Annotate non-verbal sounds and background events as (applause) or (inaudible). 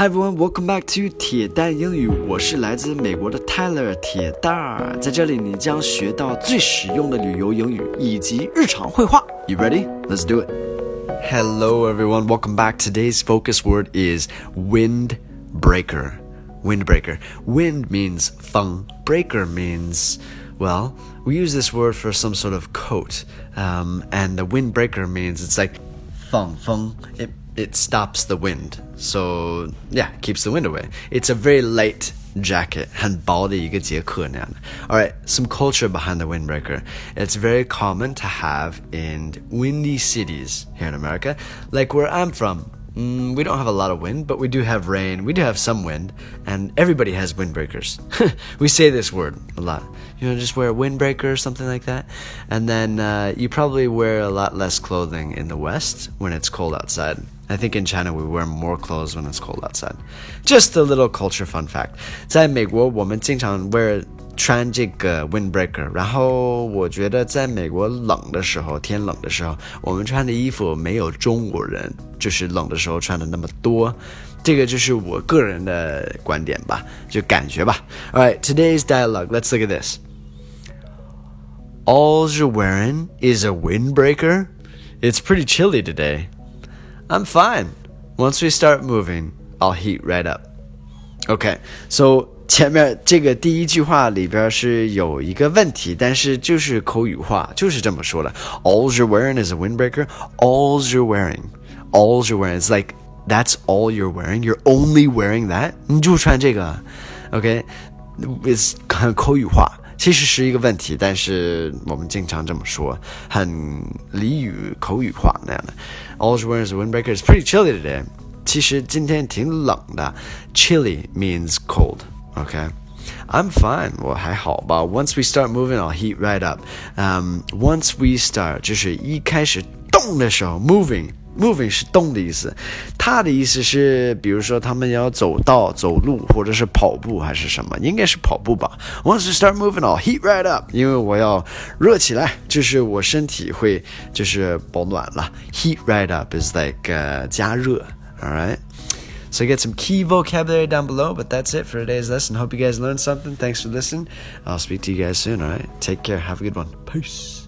Hi everyone, welcome back to 铁蛋英语。我是来自美国的 Tyler 铁蛋儿，在这里你将学到最实用的旅游英语以及日常会话。You ready? Let's do it. Hello everyone, welcome back. Today's focus word is windbreaker. Windbreaker. Wind means 风，breaker means well, we use this word for some sort of coat, um, and the windbreaker means it's like 风风 it it stops the wind. So yeah, keeps the wind away. It's a very light jacket, 很薄的一个杰克那样的. All right, some culture behind the windbreaker. It's very common to have in windy cities here in America, like where I'm from. Mm, we don't have a lot of wind, but we do have rain. We do have some wind, and everybody has windbreakers. (laughs) we say this word a lot. You know, just wear a windbreaker or something like that. And then uh, you probably wear a lot less clothing in the West when it's cold outside. I think in China we wear more clothes when it's cold outside. Just a little culture fun fact. 在美国，我们经常 wear 穿这个 windbreaker，然后我觉得在美国冷的时候，天冷的时候，我们穿的衣服没有中国人就是冷的时候穿的那么多。这个就是我个人的观点吧，就感觉吧。All right, today's dialogue. Let's look at this. All you're wearing is a windbreaker. It's pretty chilly today. I'm fine. Once we start moving, I'll heat right up. Okay, so 前面这个第一句话里边是有一个问题，但是就是口语化，就是这么说的。All you're wearing is a windbreaker. All you're wearing, all you're wearing. It's like that's all you're wearing. You're only wearing that. 你就穿这个，OK？It's 很口语化。 其实是一个问题，但是我们经常这么说，很俚语、口语化那样的。All you're wearing is a windbreaker. It's pretty chilly today. 其实今天挺冷的。Chilly means cold. Okay. I'm fine. 我还好吧。Once we start moving, I'll heat right up. Um, once we start 就是一开始动的时候，moving。 Moving 是动的意思，它的意思是，比如说他们要走道、走路，或者是跑步，还是什么？应该是跑步吧。Once you start moving, I'll heat right up，因为我要热起来，就是我身体会就是保暖了。Heat right up is like、uh, 加热，all right。So get some key vocabulary down below, but that's it for today's lesson. Hope you guys learned something. Thanks for listening. I'll speak to you guys soon, all right? Take care. Have a good one. Peace.